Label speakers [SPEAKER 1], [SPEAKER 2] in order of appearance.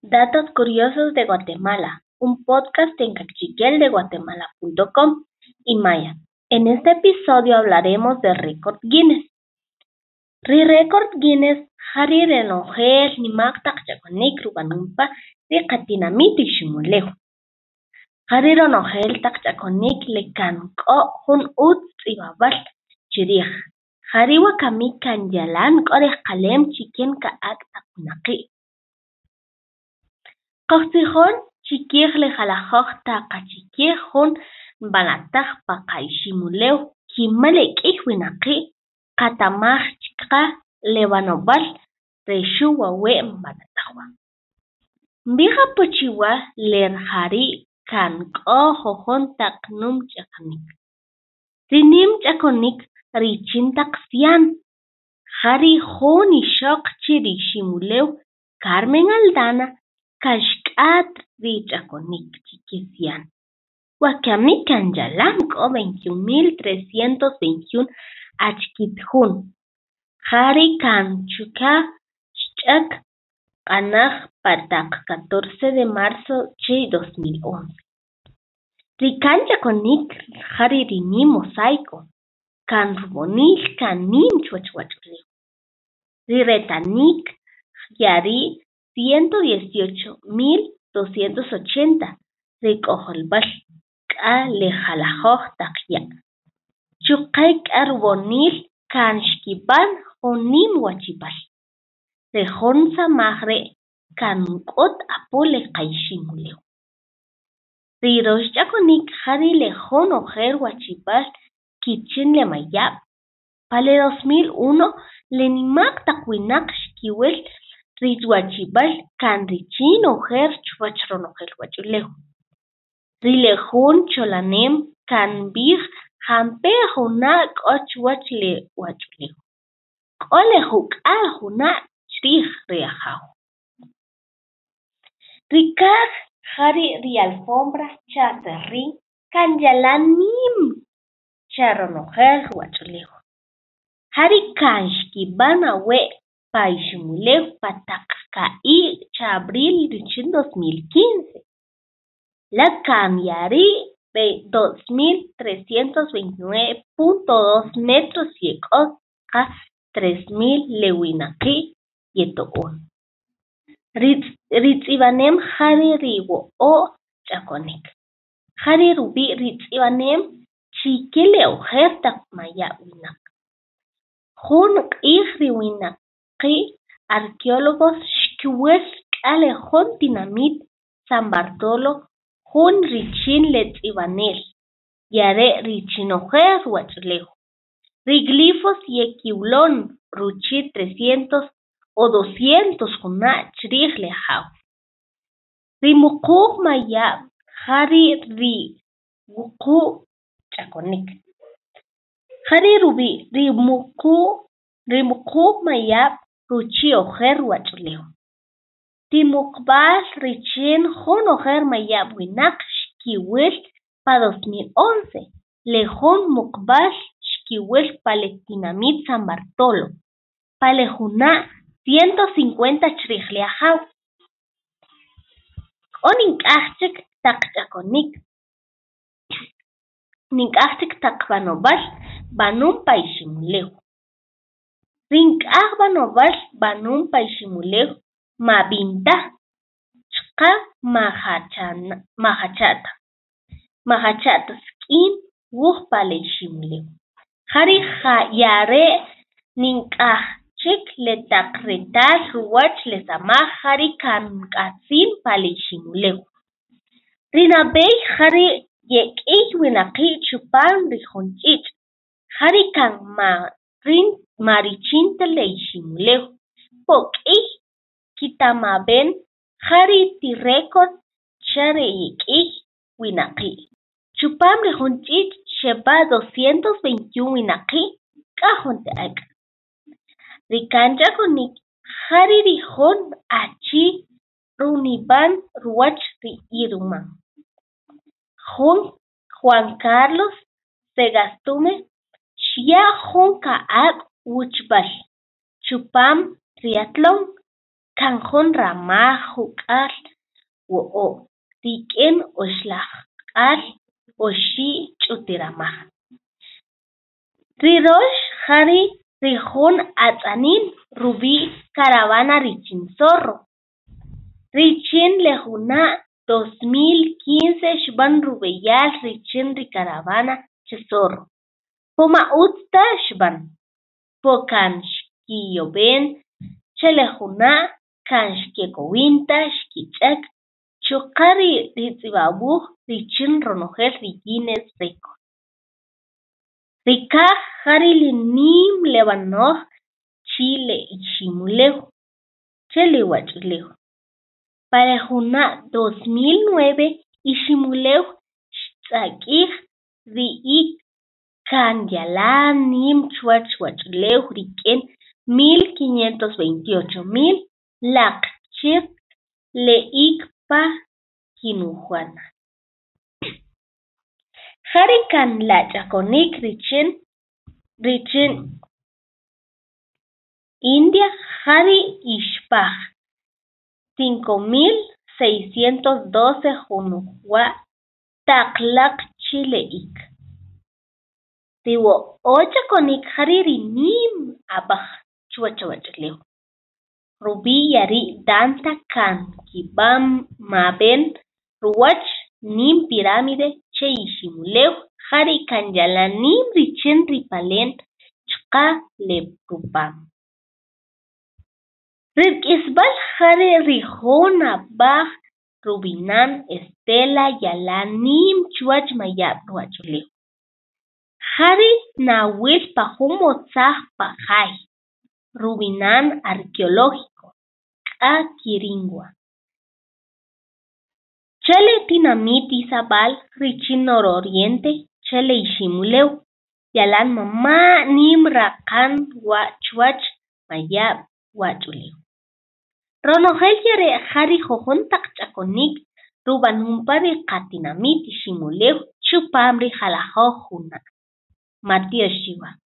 [SPEAKER 1] Datos curiosos de Guatemala, un podcast en cachiqueldeguatemala.com y Maya. En este episodio hablaremos de Record Guinness. Ri Record Guinness hari renojel nimak takchakonik rubanumpa ri katinamiti shimulejo. Hari ronojel takchakonik lekanko hun ut ibabal chirij. Hari wakami kanyalan koreh kalem chiken ka ak takunaki. Kaqtijun chikiqlejalajoj taqachiquij jun b'anataqpa qayximuleu kinmali k'iuwinaqi qhatamaj chikqa lewanobal rexuwa we b'anataqwan. Vijan puchiwa lerjari kan k'ojo juntaq num ch'aqanik, rinim ch'akonik richintaq sian qhari jun ixoq chi Carmen Aldana kan ri ch'akonik chiki syan wakami kanyalan k'o veintiun mil trescientos veintiun achkit jun jari' kan chuka xch'ak q'anaj pa taq catorce de marzo chi dos mil once. Ri kan ch'akonik jari' rim mosaico. Kan rib'onil kan nim chuwach wach'uleew ri retanik yari' ciento dieciocho mil doscientos ochenta. Ri k'ojolb'al k'a lejalajoj taq ya' chu qay k'a rib'onil kan xkib'an jun nim wachib'al ri jun samaj re' kan k'ut apuli qayximuleew ri rox ch'akonik jari' li jun ojer wachib'al kichin lemayab' pale dos mil uno li nimaq taq xkiwil ri wachib'al kan richin ojer chuwach ronojel wach'uleew ri li jun cholanem kanb'ij janp'ee juna' k'o chuwach li wach'uleew k'o li juk'al juna' chriij ri ajaw ri kaj jari' ri alfombra cha sarreen kanyalan nim cha ronojel wach'uleew jari' kan awe' pa iximuleew pa taq ka'iik' cha abril richin dos mil quince. La veintinueve punto dos metros y k'o qa tres mil li wunaqi' yeto'oon ri tz'ibanem jari' ri wo'ow ch'akonik jari' rub'i' ri tz'ibanem chiki li ojer maya' winaq jun q'iij ri wunaqi' arqueólogos jun tinamit San Bartolo jun richin li tz'ibanel y are' richin ojer wach'uleew ri glifos ye kiwlon ruchi trescientos o doscientos juna' chriij li ajaw ri muquuq mayab' ri wuqu' ch'akonik jari' rub'i' ri muquuq mayab' ruchi ojer wach'uleew ti muqb'al richin jun ojer mayab' winaq xkiwil pa dos mil once. Li jun muqb'al xkiwil pa li tinamit San Bartolo. Pa li juna' ciento cincuenta chriij li ajaw k'o nik'yaj chek Zinka bantu banompaiši molehu, mabinta, ga magatšata skin woogbaleishimalehu, gare ya re ninkatšik letakretaal ruwatš lesamag gare ka nkatsing palaišimolehu, renabei gare yekei wenaquy chupan rijontšitš, gare kang marin li taq retaal riwach li samaj jari' kank'atzin pa li iximuleew ri nab'eey jari' yek'iy wunaqi' chipaam ri jun ch'iich' jari' kan marichint li iximuleew pok'ij kitamab'en jari' tirecord cha ri yek'iy wunaqi' chipaam ri jun ch'iich' xeb'al doscientos veintiun wunaqi' k'a jun ti ak' ri kan ch'akonik jari' ri jun achii runib'an riwach ri iruman jun Juan Carlos Segastume xya' jun ka'ak' wuchb'al chipaam triatlón kanjon ramaj juk'al wo'ob' rik'in oxlajk'aal oxi' ch'utiramaj. Rirox jari rijun atz'anin rub'i' caravana Richin Zorro richin lejuna' dos mil quince xb'an rub'eyal richin ricaravana che zorro puma utz taj xb'an pocan xkiyob'en che lejuna' can xkek'owin taj xkich'ek chu qal ritz'ib'awuj richin ronojel ri Guinness Record rikaj jari chile iximuleew che li wach'uleew pa lejuna' dos mil nueve nim chuwach wach'uleew rik'in mil quinientos veintiocho mil laq'ch'iq le'ik pa kinujuana jari kan la' ch'akonik richin India jari ixpaj cinco mil seiscientos doce junuwa' taq laq'chi' le'ik riwo'ooj ch'akonik jari rinim ab'aj chuwach awach'uleew rub'i' yari' tanta kan kib'anma'b'en ruwach nim pirámide che iximuleew jari kanyalan nim richin ripalen ch'aqa lep'rupam rirk'isb'al jari rijun ab'aj rub'i'nan estela yalan nim chuwach mayab' wach'uleew jari nawil pa jun motzaj p'ajay rub'i'nan arqueológico k'a Kirinwa chele tinamit Izabal richin nororiente chele iximuleew yalan mama' nim raqan chuwach mayab' wach'uleew ronojel chire' jari jujon taq ch'akonik rub'anun pa ri qatinamit iximuleew Matías Silva